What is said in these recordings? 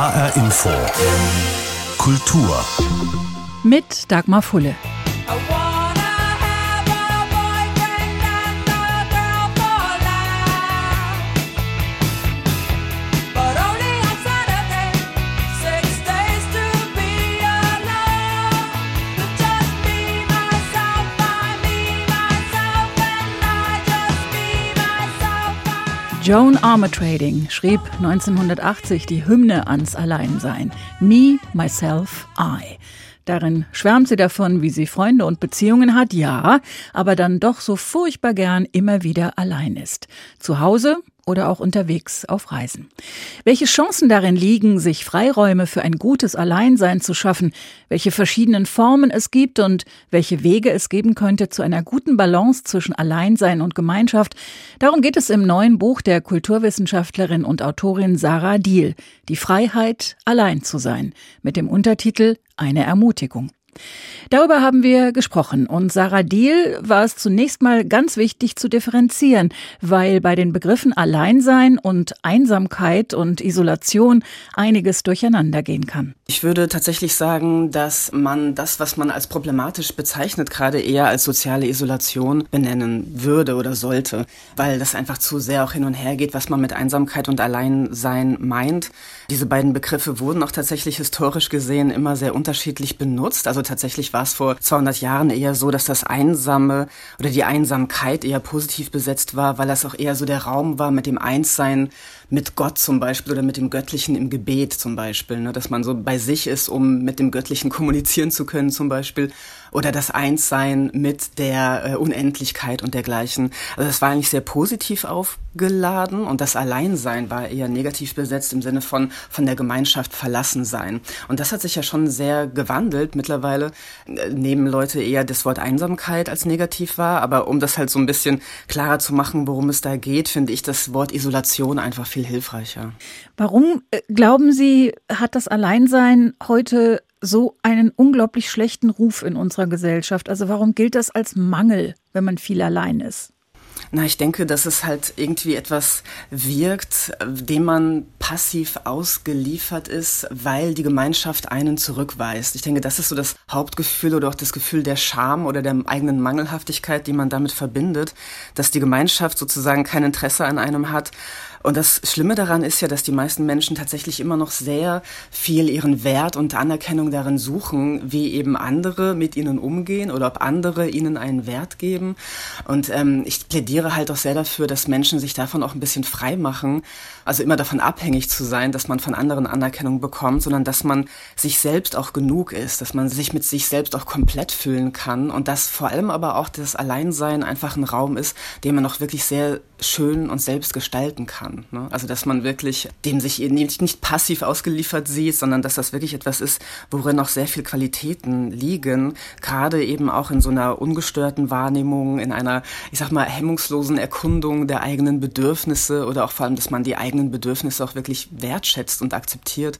HR Info. Kultur. Mit Dagmar Fulle. Joan Armatrading schrieb 1980 die Hymne ans Alleinsein. Me, Myself, I. Darin schwärmt sie davon, wie sie Freunde und Beziehungen hat, ja, aber dann doch so furchtbar gern immer wieder allein ist. Zu Hause oder auch unterwegs auf Reisen. Welche Chancen darin liegen, sich Freiräume für ein gutes Alleinsein zu schaffen, welche verschiedenen Formen es gibt und welche Wege es geben könnte zu einer guten Balance zwischen Alleinsein und Gemeinschaft, darum geht es im neuen Buch der Kulturwissenschaftlerin und Autorin Sarah Diel, Die Freiheit, allein zu sein, mit dem Untertitel Eine Ermutigung. Darüber haben wir gesprochen und Sarah Diel war es zunächst mal ganz wichtig zu differenzieren, weil bei den Begriffen Alleinsein und Einsamkeit und Isolation einiges durcheinander gehen kann. Ich würde tatsächlich sagen, dass man das, was man als problematisch bezeichnet, gerade eher als soziale Isolation benennen würde oder sollte, weil das einfach zu sehr auch hin und her geht, was man mit Einsamkeit und Alleinsein meint. Diese beiden Begriffe wurden auch tatsächlich historisch gesehen immer sehr unterschiedlich benutzt. Also tatsächlich war es vor 200 Jahren eher so, dass das Einsame oder die Einsamkeit eher positiv besetzt war, weil das auch eher so der Raum war mit dem Einssein mit Gott zum Beispiel oder mit dem Göttlichen im Gebet zum Beispiel, ne? dass man so bei sich ist, um mit dem Göttlichen kommunizieren zu können zum Beispiel oder das Einssein mit der äh, Unendlichkeit und dergleichen. Also das war eigentlich sehr positiv aufgeladen und das Alleinsein war eher negativ besetzt im Sinne von von der Gemeinschaft verlassen sein. Und das hat sich ja schon sehr gewandelt. Mittlerweile äh, nehmen Leute eher das Wort Einsamkeit als negativ wahr, aber um das halt so ein bisschen klarer zu machen, worum es da geht, finde ich das Wort Isolation einfach viel hilfreicher. Warum äh, glauben Sie, hat das Alleinsein heute so einen unglaublich schlechten Ruf in unserer Gesellschaft? Also warum gilt das als Mangel, wenn man viel allein ist? Na, ich denke, dass es halt irgendwie etwas wirkt, dem man passiv ausgeliefert ist, weil die Gemeinschaft einen zurückweist. Ich denke, das ist so das Hauptgefühl oder auch das Gefühl der Scham oder der eigenen Mangelhaftigkeit, die man damit verbindet, dass die Gemeinschaft sozusagen kein Interesse an einem hat und das Schlimme daran ist ja, dass die meisten Menschen tatsächlich immer noch sehr viel ihren Wert und Anerkennung darin suchen, wie eben andere mit ihnen umgehen oder ob andere ihnen einen Wert geben. Und ähm, ich plädiere halt auch sehr dafür, dass Menschen sich davon auch ein bisschen frei machen, also immer davon abhängig zu sein, dass man von anderen Anerkennung bekommt, sondern dass man sich selbst auch genug ist, dass man sich mit sich selbst auch komplett fühlen kann und dass vor allem aber auch das Alleinsein einfach ein Raum ist, den man auch wirklich sehr schön und selbst gestalten kann. Ne? Also dass man wirklich dem sich nicht, nicht passiv ausgeliefert sieht, sondern dass das wirklich etwas ist, worin noch sehr viel Qualitäten liegen, gerade eben auch in so einer ungestörten Wahrnehmung, in einer, ich sag mal, hemmungslosen Erkundung der eigenen Bedürfnisse oder auch vor allem, dass man die eigenen Bedürfnisse auch wirklich wertschätzt und akzeptiert.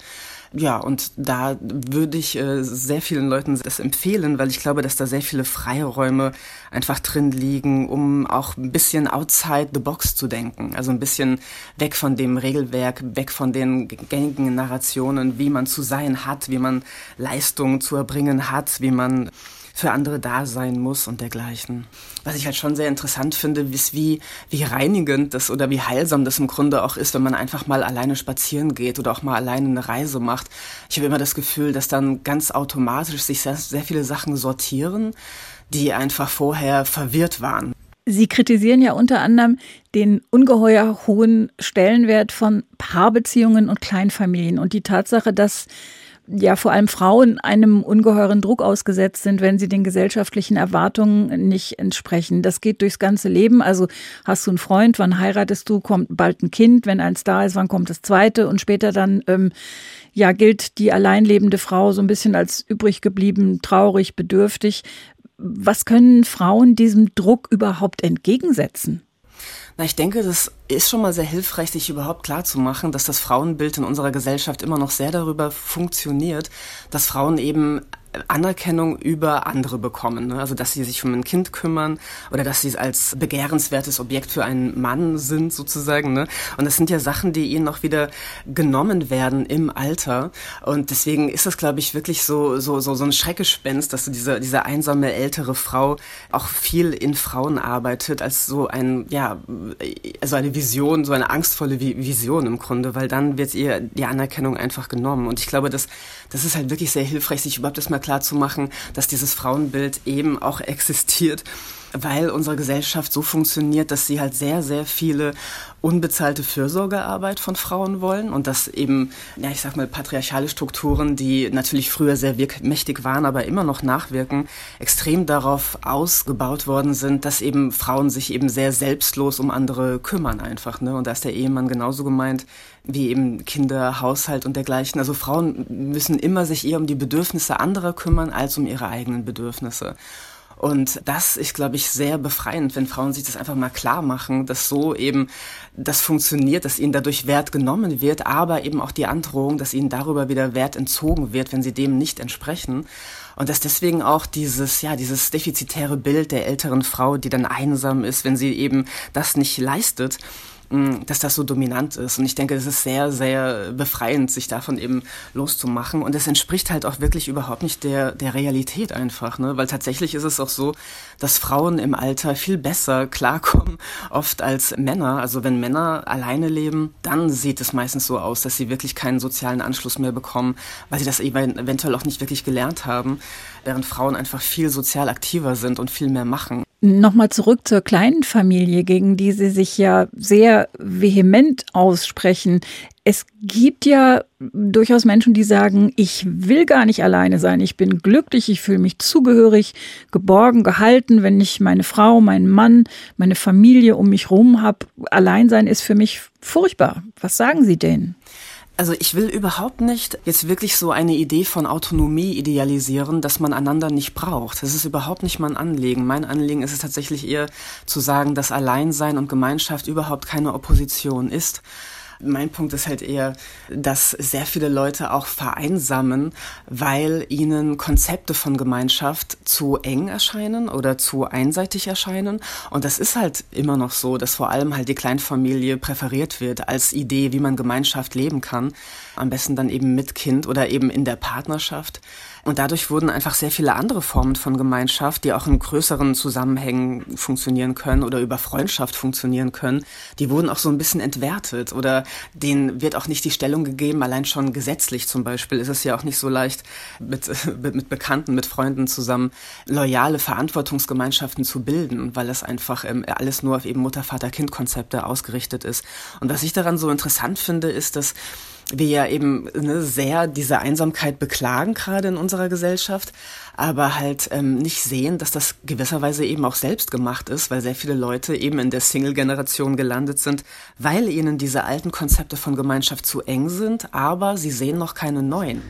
Ja, und da würde ich äh, sehr vielen Leuten das empfehlen, weil ich glaube, dass da sehr viele Freiräume einfach drin liegen, um auch ein bisschen outside the box zu denken. Also ein bisschen weg von dem Regelwerk, weg von den gängigen Narrationen, wie man zu sein hat, wie man Leistungen zu erbringen hat, wie man für andere da sein muss und dergleichen. Was ich halt schon sehr interessant finde, ist, wie, wie reinigend das oder wie heilsam das im Grunde auch ist, wenn man einfach mal alleine spazieren geht oder auch mal alleine eine Reise macht. Ich habe immer das Gefühl, dass dann ganz automatisch sich sehr, sehr viele Sachen sortieren, die einfach vorher verwirrt waren. Sie kritisieren ja unter anderem den ungeheuer hohen Stellenwert von Paarbeziehungen und Kleinfamilien und die Tatsache, dass ja vor allem Frauen einem ungeheuren Druck ausgesetzt sind, wenn sie den gesellschaftlichen Erwartungen nicht entsprechen. Das geht durchs ganze Leben. Also hast du einen Freund, wann heiratest du, kommt bald ein Kind, wenn eins da ist, wann kommt das zweite und später dann ähm, ja gilt die alleinlebende Frau so ein bisschen als übrig geblieben, traurig, bedürftig. Was können Frauen diesem Druck überhaupt entgegensetzen? Na, ich denke, das ist schon mal sehr hilfreich, sich überhaupt klar zu machen, dass das Frauenbild in unserer Gesellschaft immer noch sehr darüber funktioniert, dass Frauen eben Anerkennung über andere bekommen. Ne? Also dass sie sich um ein Kind kümmern oder dass sie als begehrenswertes Objekt für einen Mann sind sozusagen. Ne? Und das sind ja Sachen, die ihnen auch wieder genommen werden im Alter. Und deswegen ist das, glaube ich, wirklich so, so, so, so ein Schreckgespenst, dass so diese, diese einsame ältere Frau auch viel in Frauen arbeitet, als so ein, ja, also eine Vision, so eine angstvolle Vision im Grunde, weil dann wird ihr die Anerkennung einfach genommen. Und ich glaube, dass das ist halt wirklich sehr hilfreich, sich überhaupt erstmal klar zu machen, dass dieses Frauenbild eben auch existiert weil unsere Gesellschaft so funktioniert, dass sie halt sehr, sehr viele unbezahlte Fürsorgearbeit von Frauen wollen und dass eben, ja, ich sag mal, patriarchale Strukturen, die natürlich früher sehr mächtig waren, aber immer noch nachwirken, extrem darauf ausgebaut worden sind, dass eben Frauen sich eben sehr selbstlos um andere kümmern einfach, ne? Und da ist der Ehemann genauso gemeint wie eben Kinder, Haushalt und dergleichen. Also Frauen müssen immer sich eher um die Bedürfnisse anderer kümmern als um ihre eigenen Bedürfnisse. Und das ist, glaube ich, sehr befreiend, wenn Frauen sich das einfach mal klar machen, dass so eben das funktioniert, dass ihnen dadurch Wert genommen wird, aber eben auch die Androhung, dass ihnen darüber wieder Wert entzogen wird, wenn sie dem nicht entsprechen. Und dass deswegen auch dieses, ja, dieses defizitäre Bild der älteren Frau, die dann einsam ist, wenn sie eben das nicht leistet, dass das so dominant ist. Und ich denke, es ist sehr, sehr befreiend, sich davon eben loszumachen. Und es entspricht halt auch wirklich überhaupt nicht der, der Realität einfach, ne? Weil tatsächlich ist es auch so, dass Frauen im Alter viel besser klarkommen, oft als Männer. Also wenn Männer alleine leben, dann sieht es meistens so aus, dass sie wirklich keinen sozialen Anschluss mehr bekommen, weil sie das eben eventuell auch nicht wirklich gelernt haben, während Frauen einfach viel sozial aktiver sind und viel mehr machen. Nochmal zurück zur kleinen Familie, gegen die Sie sich ja sehr vehement aussprechen. Es gibt ja durchaus Menschen, die sagen, ich will gar nicht alleine sein, ich bin glücklich, ich fühle mich zugehörig, geborgen, gehalten, wenn ich meine Frau, meinen Mann, meine Familie um mich herum habe. Allein sein ist für mich furchtbar. Was sagen Sie denen? Also ich will überhaupt nicht jetzt wirklich so eine Idee von Autonomie idealisieren, dass man einander nicht braucht. Das ist überhaupt nicht mein Anliegen. Mein Anliegen ist es tatsächlich eher zu sagen, dass Alleinsein und Gemeinschaft überhaupt keine Opposition ist. Mein Punkt ist halt eher, dass sehr viele Leute auch vereinsamen, weil ihnen Konzepte von Gemeinschaft zu eng erscheinen oder zu einseitig erscheinen. Und das ist halt immer noch so, dass vor allem halt die Kleinfamilie präferiert wird als Idee, wie man Gemeinschaft leben kann. Am besten dann eben mit Kind oder eben in der Partnerschaft. Und dadurch wurden einfach sehr viele andere Formen von Gemeinschaft, die auch in größeren Zusammenhängen funktionieren können oder über Freundschaft funktionieren können, die wurden auch so ein bisschen entwertet oder denen wird auch nicht die Stellung gegeben, allein schon gesetzlich zum Beispiel ist es ja auch nicht so leicht, mit, mit Bekannten, mit Freunden zusammen loyale Verantwortungsgemeinschaften zu bilden, weil es einfach ähm, alles nur auf eben Mutter-Vater-Kind-Konzepte ausgerichtet ist. Und was ich daran so interessant finde, ist, dass wir ja eben ne, sehr diese Einsamkeit beklagen, gerade in unserer Gesellschaft, aber halt ähm, nicht sehen, dass das gewisserweise eben auch selbst gemacht ist, weil sehr viele Leute eben in der Single-Generation gelandet sind, weil ihnen diese alten Konzepte von Gemeinschaft zu eng sind, aber sie sehen noch keine neuen.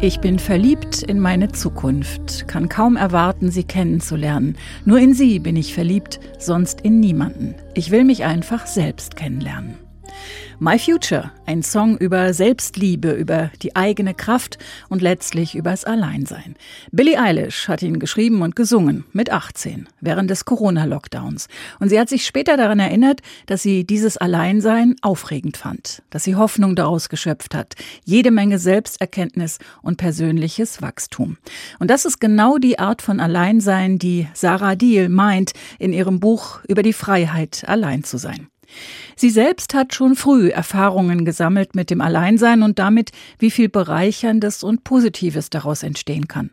Ich bin verliebt in meine Zukunft, kann kaum erwarten, sie kennenzulernen. Nur in sie bin ich verliebt, sonst in niemanden. Ich will mich einfach selbst kennenlernen. My Future, ein Song über Selbstliebe, über die eigene Kraft und letztlich übers Alleinsein. Billie Eilish hat ihn geschrieben und gesungen mit 18 während des Corona-Lockdowns. Und sie hat sich später daran erinnert, dass sie dieses Alleinsein aufregend fand, dass sie Hoffnung daraus geschöpft hat, jede Menge Selbsterkenntnis und persönliches Wachstum. Und das ist genau die Art von Alleinsein, die Sarah Deal meint in ihrem Buch über die Freiheit, allein zu sein. Sie selbst hat schon früh Erfahrungen gesammelt mit dem Alleinsein und damit, wie viel Bereicherndes und Positives daraus entstehen kann.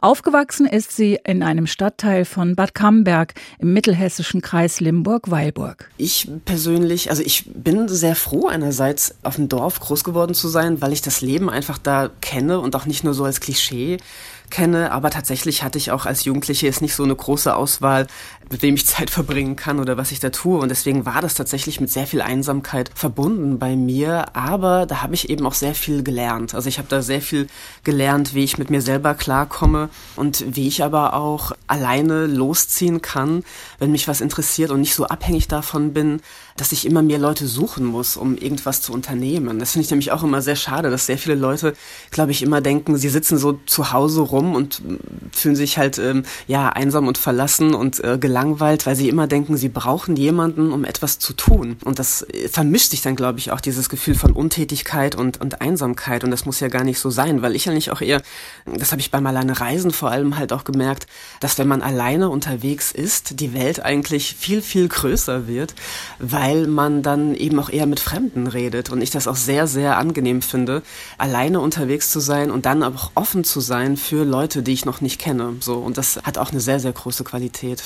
Aufgewachsen ist sie in einem Stadtteil von Bad Camberg im mittelhessischen Kreis Limburg-Weilburg. Ich persönlich, also ich bin sehr froh einerseits auf dem Dorf groß geworden zu sein, weil ich das Leben einfach da kenne und auch nicht nur so als Klischee kenne, aber tatsächlich hatte ich auch als Jugendliche jetzt nicht so eine große Auswahl mit wem ich Zeit verbringen kann oder was ich da tue. Und deswegen war das tatsächlich mit sehr viel Einsamkeit verbunden bei mir. Aber da habe ich eben auch sehr viel gelernt. Also ich habe da sehr viel gelernt, wie ich mit mir selber klarkomme und wie ich aber auch alleine losziehen kann, wenn mich was interessiert und nicht so abhängig davon bin, dass ich immer mehr Leute suchen muss, um irgendwas zu unternehmen. Das finde ich nämlich auch immer sehr schade, dass sehr viele Leute, glaube ich, immer denken, sie sitzen so zu Hause rum und fühlen sich halt ähm, ja einsam und verlassen und äh, gelangweilt, weil sie immer denken, sie brauchen jemanden, um etwas zu tun. Und das äh, vermischt sich dann, glaube ich, auch dieses Gefühl von Untätigkeit und, und Einsamkeit. Und das muss ja gar nicht so sein, weil ich ja nicht auch eher, das habe ich beim alleine Reisen vor allem halt auch gemerkt, dass wenn man alleine unterwegs ist, die Welt eigentlich viel, viel größer wird, weil weil man dann eben auch eher mit Fremden redet und ich das auch sehr, sehr angenehm finde, alleine unterwegs zu sein und dann aber auch offen zu sein für Leute, die ich noch nicht kenne. So, und das hat auch eine sehr, sehr große Qualität.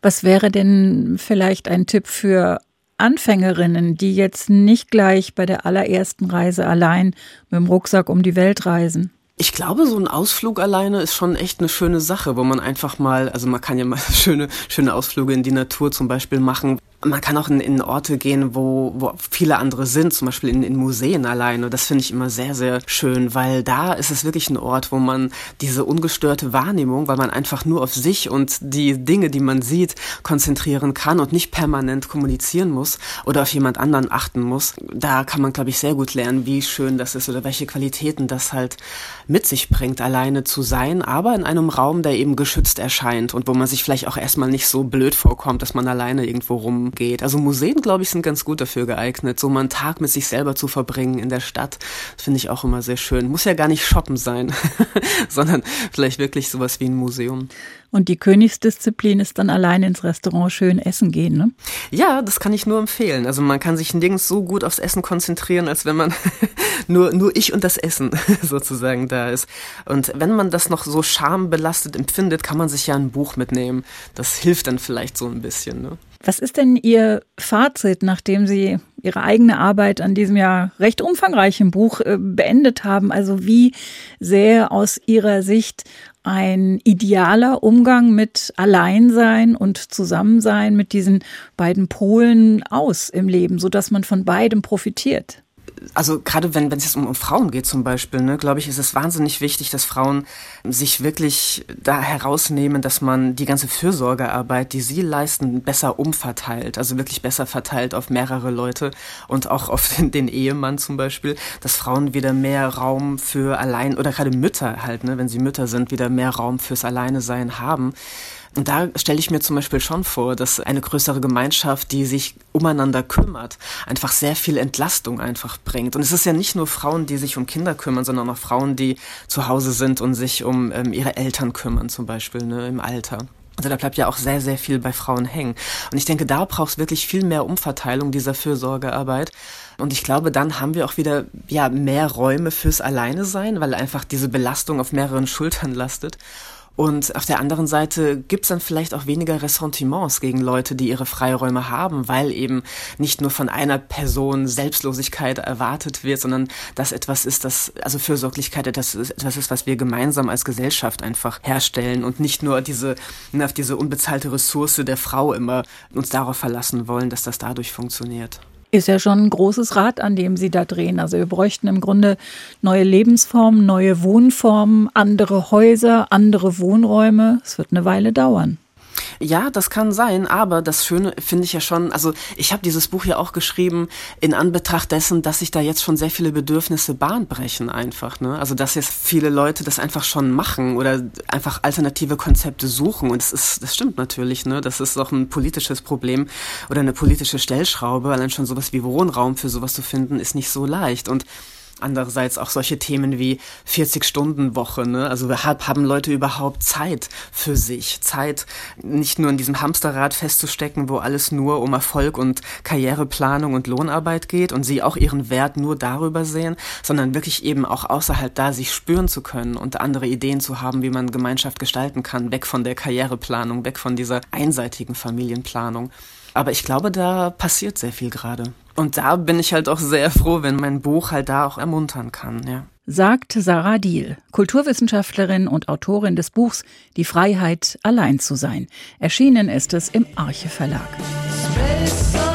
Was wäre denn vielleicht ein Tipp für Anfängerinnen, die jetzt nicht gleich bei der allerersten Reise allein mit dem Rucksack um die Welt reisen? Ich glaube, so ein Ausflug alleine ist schon echt eine schöne Sache, wo man einfach mal, also man kann ja mal schöne, schöne Ausflüge in die Natur zum Beispiel machen, man kann auch in, in Orte gehen, wo, wo viele andere sind, zum Beispiel in, in Museen alleine. Das finde ich immer sehr, sehr schön, weil da ist es wirklich ein Ort, wo man diese ungestörte Wahrnehmung, weil man einfach nur auf sich und die Dinge, die man sieht, konzentrieren kann und nicht permanent kommunizieren muss oder auf jemand anderen achten muss. Da kann man, glaube ich, sehr gut lernen, wie schön das ist oder welche Qualitäten das halt mit sich bringt, alleine zu sein, aber in einem Raum, der eben geschützt erscheint und wo man sich vielleicht auch erstmal nicht so blöd vorkommt, dass man alleine irgendwo rum geht. Also Museen, glaube ich, sind ganz gut dafür geeignet, so mal einen Tag mit sich selber zu verbringen in der Stadt. Das finde ich auch immer sehr schön. Muss ja gar nicht shoppen sein, sondern vielleicht wirklich sowas wie ein Museum. Und die Königsdisziplin ist dann allein ins Restaurant schön essen gehen, ne? Ja, das kann ich nur empfehlen. Also man kann sich nirgends so gut aufs Essen konzentrieren, als wenn man nur, nur ich und das Essen sozusagen da ist. Und wenn man das noch so schambelastet empfindet, kann man sich ja ein Buch mitnehmen. Das hilft dann vielleicht so ein bisschen, ne? Was ist denn Ihr Fazit, nachdem Sie Ihre eigene Arbeit an diesem ja recht umfangreichen Buch äh, beendet haben? Also wie sehr aus Ihrer Sicht ein idealer Umgang mit Alleinsein und Zusammensein mit diesen beiden Polen aus im Leben, sodass man von beidem profitiert? Also gerade wenn wenn es jetzt um, um Frauen geht zum Beispiel, ne, glaube ich, ist es wahnsinnig wichtig, dass Frauen sich wirklich da herausnehmen, dass man die ganze Fürsorgearbeit, die sie leisten, besser umverteilt, also wirklich besser verteilt auf mehrere Leute und auch auf den, den Ehemann zum Beispiel, dass Frauen wieder mehr Raum für allein oder gerade Mütter halt, ne, wenn sie Mütter sind, wieder mehr Raum fürs Alleine sein haben. Und da stelle ich mir zum Beispiel schon vor, dass eine größere Gemeinschaft, die sich umeinander kümmert, einfach sehr viel Entlastung einfach bringt. Und es ist ja nicht nur Frauen, die sich um Kinder kümmern, sondern auch Frauen, die zu Hause sind und sich um ähm, ihre Eltern kümmern, zum Beispiel ne, im Alter. Also da bleibt ja auch sehr, sehr viel bei Frauen hängen. Und ich denke, da braucht es wirklich viel mehr Umverteilung dieser Fürsorgearbeit. Und ich glaube, dann haben wir auch wieder ja mehr Räume fürs Alleine sein, weil einfach diese Belastung auf mehreren Schultern lastet. Und auf der anderen Seite gibt's dann vielleicht auch weniger Ressentiments gegen Leute, die ihre Freiräume haben, weil eben nicht nur von einer Person Selbstlosigkeit erwartet wird, sondern das etwas ist, das, also Fürsorglichkeit etwas ist, etwas ist, was wir gemeinsam als Gesellschaft einfach herstellen und nicht nur diese, auf diese unbezahlte Ressource der Frau immer uns darauf verlassen wollen, dass das dadurch funktioniert. Ist ja schon ein großes Rad, an dem Sie da drehen. Also wir bräuchten im Grunde neue Lebensformen, neue Wohnformen, andere Häuser, andere Wohnräume. Es wird eine Weile dauern. Ja, das kann sein, aber das Schöne finde ich ja schon, also ich habe dieses Buch ja auch geschrieben in Anbetracht dessen, dass sich da jetzt schon sehr viele Bedürfnisse bahnbrechen einfach. Ne? Also dass jetzt viele Leute das einfach schon machen oder einfach alternative Konzepte suchen. Und das ist, das stimmt natürlich, ne? Das ist auch ein politisches Problem oder eine politische Stellschraube. Allein schon sowas wie Wohnraum für sowas zu finden, ist nicht so leicht. Und Andererseits auch solche Themen wie 40-Stunden-Woche. Ne? Also haben Leute überhaupt Zeit für sich? Zeit, nicht nur in diesem Hamsterrad festzustecken, wo alles nur um Erfolg und Karriereplanung und Lohnarbeit geht und sie auch ihren Wert nur darüber sehen, sondern wirklich eben auch außerhalb da sich spüren zu können und andere Ideen zu haben, wie man Gemeinschaft gestalten kann, weg von der Karriereplanung, weg von dieser einseitigen Familienplanung. Aber ich glaube, da passiert sehr viel gerade. Und da bin ich halt auch sehr froh, wenn mein Buch halt da auch ermuntern kann, ja. sagt Sarah Diel, Kulturwissenschaftlerin und Autorin des Buchs Die Freiheit, allein zu sein. Erschienen ist es im Arche Verlag. Um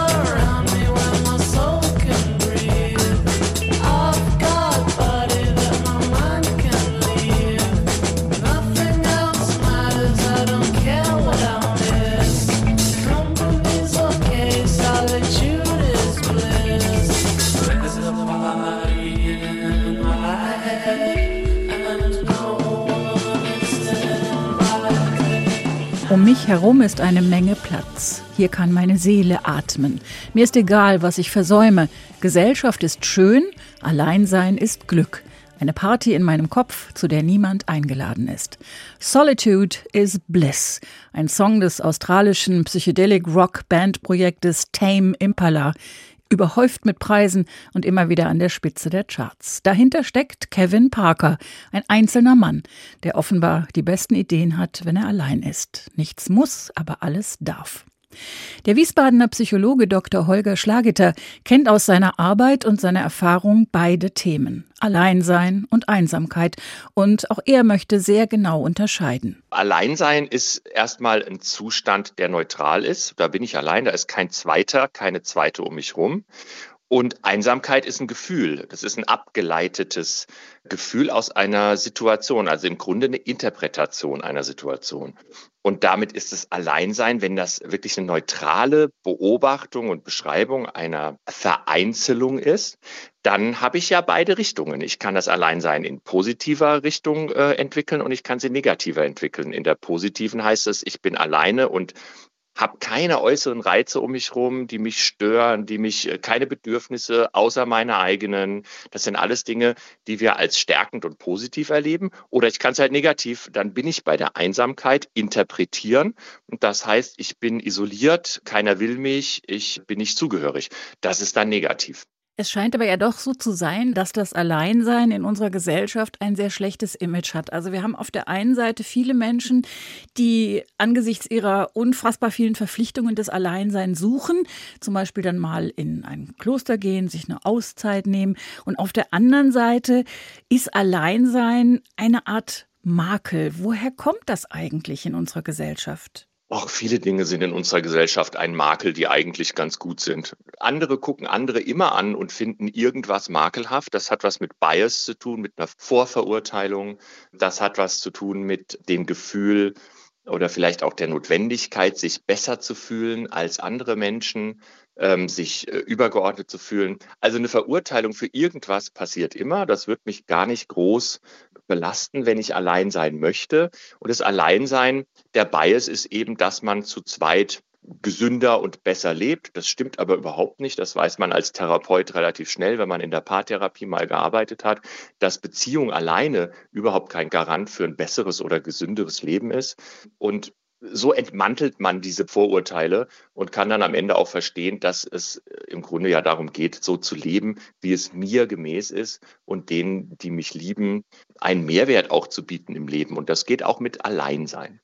mich herum ist eine Menge Platz. Hier kann meine Seele atmen. Mir ist egal, was ich versäume. Gesellschaft ist schön, Alleinsein ist Glück. Eine Party in meinem Kopf, zu der niemand eingeladen ist. Solitude is Bliss, ein Song des australischen Psychedelic Rock Band Projektes Tame Impala überhäuft mit Preisen und immer wieder an der Spitze der Charts. Dahinter steckt Kevin Parker, ein einzelner Mann, der offenbar die besten Ideen hat, wenn er allein ist. Nichts muss, aber alles darf. Der Wiesbadener Psychologe Dr. Holger Schlageter kennt aus seiner Arbeit und seiner Erfahrung beide Themen. Alleinsein und Einsamkeit. Und auch er möchte sehr genau unterscheiden. Alleinsein ist erstmal ein Zustand, der neutral ist. Da bin ich allein, da ist kein Zweiter, keine Zweite um mich rum. Und Einsamkeit ist ein Gefühl. Das ist ein abgeleitetes Gefühl aus einer Situation, also im Grunde eine Interpretation einer Situation. Und damit ist es Alleinsein, wenn das wirklich eine neutrale Beobachtung und Beschreibung einer Vereinzelung ist, dann habe ich ja beide Richtungen. Ich kann das Alleinsein in positiver Richtung äh, entwickeln und ich kann sie negativer entwickeln. In der positiven heißt es, ich bin alleine und habe keine äußeren Reize um mich herum, die mich stören, die mich äh, keine Bedürfnisse außer meine eigenen. Das sind alles Dinge, die wir als stärkend und positiv erleben. Oder ich kann es halt negativ, dann bin ich bei der Einsamkeit interpretieren. Und das heißt, ich bin isoliert, keiner will mich, ich bin nicht zugehörig. Das ist dann negativ. Es scheint aber ja doch so zu sein, dass das Alleinsein in unserer Gesellschaft ein sehr schlechtes Image hat. Also wir haben auf der einen Seite viele Menschen, die angesichts ihrer unfassbar vielen Verpflichtungen des Alleinseins suchen, zum Beispiel dann mal in ein Kloster gehen, sich eine Auszeit nehmen. Und auf der anderen Seite ist Alleinsein eine Art Makel. Woher kommt das eigentlich in unserer Gesellschaft? Auch viele Dinge sind in unserer Gesellschaft ein Makel, die eigentlich ganz gut sind. Andere gucken andere immer an und finden irgendwas makelhaft. Das hat was mit Bias zu tun, mit einer Vorverurteilung. Das hat was zu tun mit dem Gefühl oder vielleicht auch der Notwendigkeit, sich besser zu fühlen als andere Menschen, ähm, sich äh, übergeordnet zu fühlen. Also eine Verurteilung für irgendwas passiert immer. Das wird mich gar nicht groß belasten, wenn ich allein sein möchte. Und das Alleinsein, der Bias ist eben, dass man zu zweit gesünder und besser lebt. Das stimmt aber überhaupt nicht. Das weiß man als Therapeut relativ schnell, wenn man in der Paartherapie mal gearbeitet hat, dass Beziehung alleine überhaupt kein Garant für ein besseres oder gesünderes Leben ist. Und so entmantelt man diese Vorurteile und kann dann am Ende auch verstehen, dass es im Grunde ja darum geht, so zu leben, wie es mir gemäß ist und denen, die mich lieben, einen Mehrwert auch zu bieten im Leben. Und das geht auch mit Alleinsein.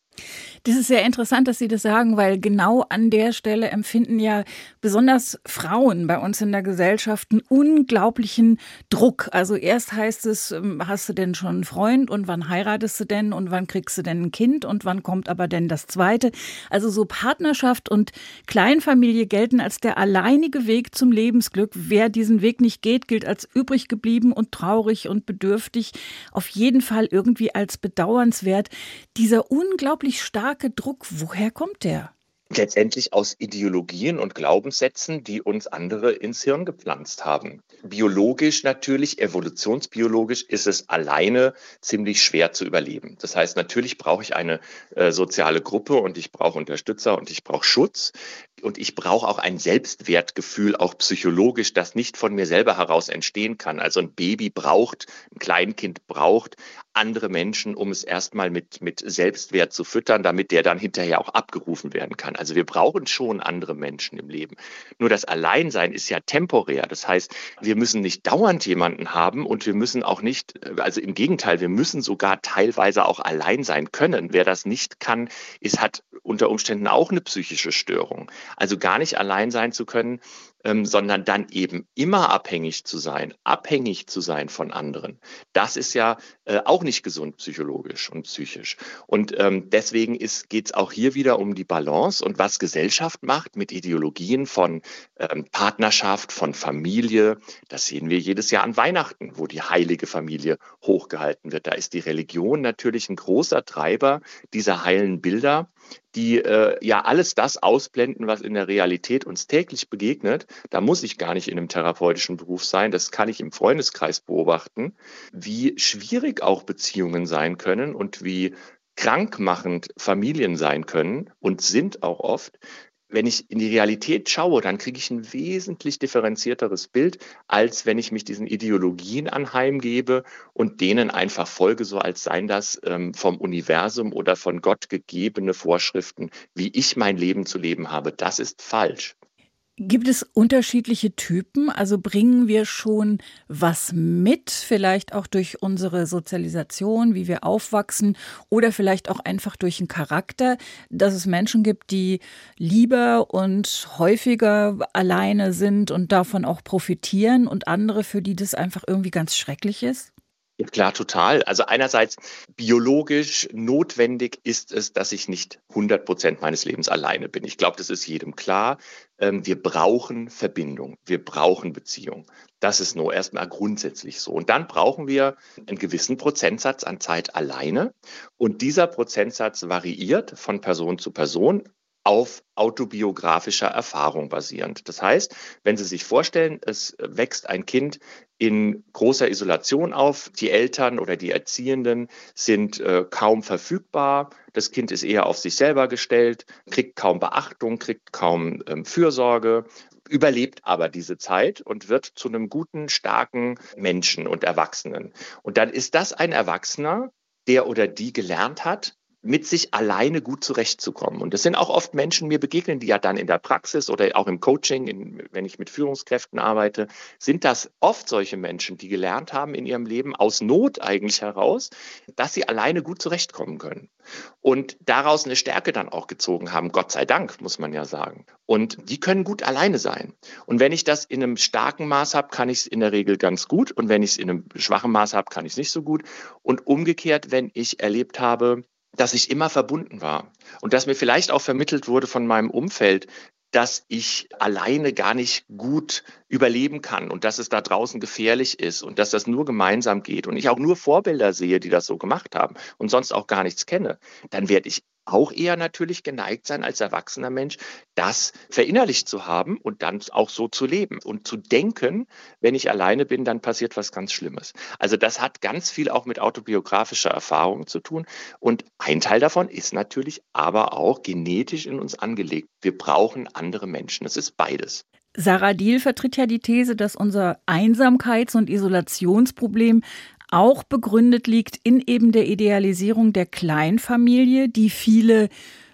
Das ist sehr interessant, dass Sie das sagen, weil genau an der Stelle empfinden ja besonders Frauen bei uns in der Gesellschaft einen unglaublichen Druck. Also erst heißt es, ähm, hast du denn schon einen Freund und wann heiratest du denn und wann kriegst du denn ein Kind und wann kommt aber denn das zweite? Also so Partnerschaft und Kleinfamilie gelten als der alleinige Weg zum Lebensglück. Wer diesen Weg nicht geht, gilt als übrig geblieben und traurig und bedürftig. Auf jeden Fall irgendwie als bedauernswert. Dieser unglaublich starke starke Druck, woher kommt der? letztendlich aus Ideologien und Glaubenssätzen, die uns andere ins Hirn gepflanzt haben. Biologisch natürlich, evolutionsbiologisch ist es alleine ziemlich schwer zu überleben. Das heißt, natürlich brauche ich eine äh, soziale Gruppe und ich brauche Unterstützer und ich brauche Schutz. Und ich brauche auch ein Selbstwertgefühl, auch psychologisch, das nicht von mir selber heraus entstehen kann. Also ein Baby braucht, ein Kleinkind braucht andere Menschen, um es erstmal mit, mit Selbstwert zu füttern, damit der dann hinterher auch abgerufen werden kann. Also wir brauchen schon andere Menschen im Leben. Nur das Alleinsein ist ja temporär. Das heißt, wir müssen nicht dauernd jemanden haben und wir müssen auch nicht, also im Gegenteil, wir müssen sogar teilweise auch allein sein können. Wer das nicht kann, ist, hat unter Umständen auch eine psychische Störung. Also gar nicht allein sein zu können, ähm, sondern dann eben immer abhängig zu sein, abhängig zu sein von anderen. Das ist ja äh, auch nicht gesund psychologisch und psychisch. Und ähm, deswegen geht es auch hier wieder um die Balance und was Gesellschaft macht mit Ideologien von ähm, Partnerschaft, von Familie. Das sehen wir jedes Jahr an Weihnachten, wo die heilige Familie hochgehalten wird. Da ist die Religion natürlich ein großer Treiber dieser heilen Bilder die äh, ja alles das ausblenden, was in der Realität uns täglich begegnet. Da muss ich gar nicht in einem therapeutischen Beruf sein. Das kann ich im Freundeskreis beobachten, wie schwierig auch Beziehungen sein können und wie krankmachend Familien sein können und sind auch oft, wenn ich in die Realität schaue, dann kriege ich ein wesentlich differenzierteres Bild, als wenn ich mich diesen Ideologien anheimgebe und denen einfach folge, so als seien das ähm, vom Universum oder von Gott gegebene Vorschriften, wie ich mein Leben zu leben habe. Das ist falsch. Gibt es unterschiedliche Typen? Also bringen wir schon was mit, vielleicht auch durch unsere Sozialisation, wie wir aufwachsen oder vielleicht auch einfach durch den Charakter, dass es Menschen gibt, die lieber und häufiger alleine sind und davon auch profitieren und andere, für die das einfach irgendwie ganz schrecklich ist? Ja, klar, total. Also einerseits biologisch notwendig ist es, dass ich nicht 100 Prozent meines Lebens alleine bin. Ich glaube, das ist jedem klar. Ähm, wir brauchen Verbindung, wir brauchen Beziehung. Das ist nur erstmal grundsätzlich so. Und dann brauchen wir einen gewissen Prozentsatz an Zeit alleine. Und dieser Prozentsatz variiert von Person zu Person auf autobiografischer Erfahrung basierend. Das heißt, wenn Sie sich vorstellen, es wächst ein Kind in großer Isolation auf, die Eltern oder die Erziehenden sind äh, kaum verfügbar, das Kind ist eher auf sich selber gestellt, kriegt kaum Beachtung, kriegt kaum ähm, Fürsorge, überlebt aber diese Zeit und wird zu einem guten, starken Menschen und Erwachsenen. Und dann ist das ein Erwachsener, der oder die gelernt hat, mit sich alleine gut zurechtzukommen. Und das sind auch oft Menschen, mir begegnen, die ja dann in der Praxis oder auch im Coaching, in, wenn ich mit Führungskräften arbeite, sind das oft solche Menschen, die gelernt haben in ihrem Leben aus Not eigentlich heraus, dass sie alleine gut zurechtkommen können. Und daraus eine Stärke dann auch gezogen haben, Gott sei Dank, muss man ja sagen. Und die können gut alleine sein. Und wenn ich das in einem starken Maß habe, kann ich es in der Regel ganz gut. Und wenn ich es in einem schwachen Maß habe, kann ich es nicht so gut. Und umgekehrt, wenn ich erlebt habe, dass ich immer verbunden war. Und dass mir vielleicht auch vermittelt wurde von meinem Umfeld, dass ich alleine gar nicht gut überleben kann und dass es da draußen gefährlich ist und dass das nur gemeinsam geht und ich auch nur Vorbilder sehe, die das so gemacht haben und sonst auch gar nichts kenne, dann werde ich auch eher natürlich geneigt sein, als erwachsener Mensch, das verinnerlicht zu haben und dann auch so zu leben und zu denken, wenn ich alleine bin, dann passiert was ganz Schlimmes. Also das hat ganz viel auch mit autobiografischer Erfahrung zu tun. Und ein Teil davon ist natürlich aber auch genetisch in uns angelegt. Wir brauchen andere Menschen. Es ist beides. Sarah Diel vertritt ja die These, dass unser Einsamkeits- und Isolationsproblem auch begründet liegt in eben der Idealisierung der Kleinfamilie, die viele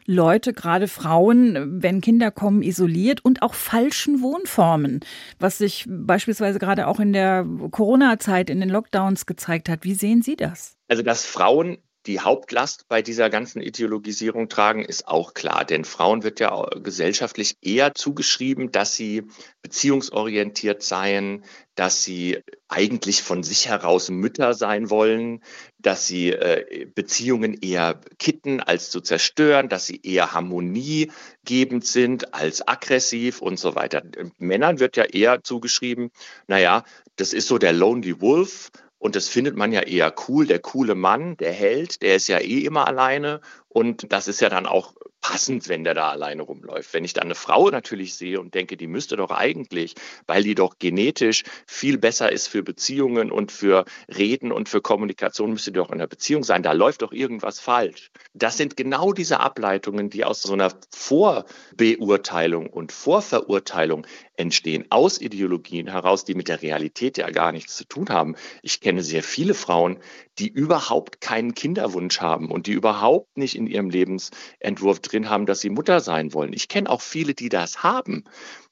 Leute, gerade Frauen, wenn Kinder kommen, isoliert und auch falschen Wohnformen, was sich beispielsweise gerade auch in der Corona-Zeit, in den Lockdowns gezeigt hat. Wie sehen Sie das? Also, dass Frauen die Hauptlast bei dieser ganzen Ideologisierung tragen, ist auch klar. Denn Frauen wird ja gesellschaftlich eher zugeschrieben, dass sie beziehungsorientiert seien, dass sie eigentlich von sich heraus Mütter sein wollen, dass sie äh, Beziehungen eher kitten als zu zerstören, dass sie eher harmoniegebend sind als aggressiv und so weiter. Männern wird ja eher zugeschrieben, naja, das ist so der Lonely Wolf und das findet man ja eher cool. Der coole Mann, der Held, der ist ja eh immer alleine. Und das ist ja dann auch passend, wenn der da alleine rumläuft. Wenn ich dann eine Frau natürlich sehe und denke, die müsste doch eigentlich, weil die doch genetisch viel besser ist für Beziehungen und für Reden und für Kommunikation, müsste die doch in einer Beziehung sein. Da läuft doch irgendwas falsch. Das sind genau diese Ableitungen, die aus so einer Vorbeurteilung und Vorverurteilung entstehen, aus Ideologien heraus, die mit der Realität ja gar nichts zu tun haben. Ich kenne sehr viele Frauen, die überhaupt keinen Kinderwunsch haben und die überhaupt nicht in ihrem Lebensentwurf drin haben, dass sie Mutter sein wollen. Ich kenne auch viele, die das haben.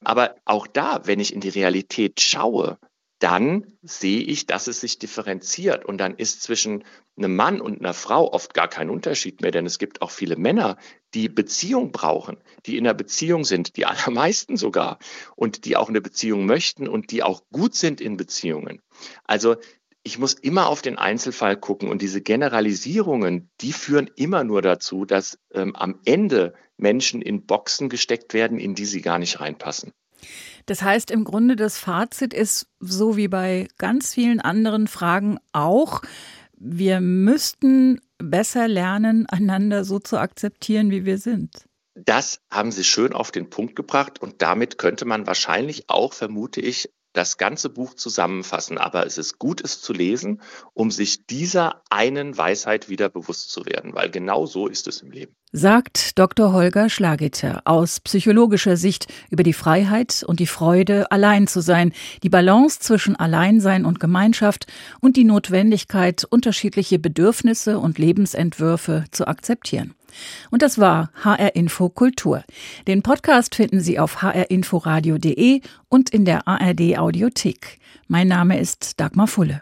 Aber auch da, wenn ich in die Realität schaue, dann sehe ich, dass es sich differenziert. Und dann ist zwischen einem Mann und einer Frau oft gar kein Unterschied mehr, denn es gibt auch viele Männer, die Beziehung brauchen, die in einer Beziehung sind, die allermeisten sogar, und die auch eine Beziehung möchten und die auch gut sind in Beziehungen. Also ich muss immer auf den Einzelfall gucken und diese Generalisierungen, die führen immer nur dazu, dass ähm, am Ende Menschen in Boxen gesteckt werden, in die sie gar nicht reinpassen. Das heißt im Grunde, das Fazit ist so wie bei ganz vielen anderen Fragen auch, wir müssten besser lernen, einander so zu akzeptieren, wie wir sind. Das haben Sie schön auf den Punkt gebracht und damit könnte man wahrscheinlich auch, vermute ich, das ganze Buch zusammenfassen, aber es ist gut, es zu lesen, um sich dieser einen Weisheit wieder bewusst zu werden, weil genau so ist es im Leben. Sagt Dr. Holger Schlageter aus psychologischer Sicht über die Freiheit und die Freude, allein zu sein, die Balance zwischen Alleinsein und Gemeinschaft und die Notwendigkeit, unterschiedliche Bedürfnisse und Lebensentwürfe zu akzeptieren. Und das war HR Info Kultur. Den Podcast finden Sie auf hrinforadio.de und in der ARD Audiothek. Mein Name ist Dagmar Fulle.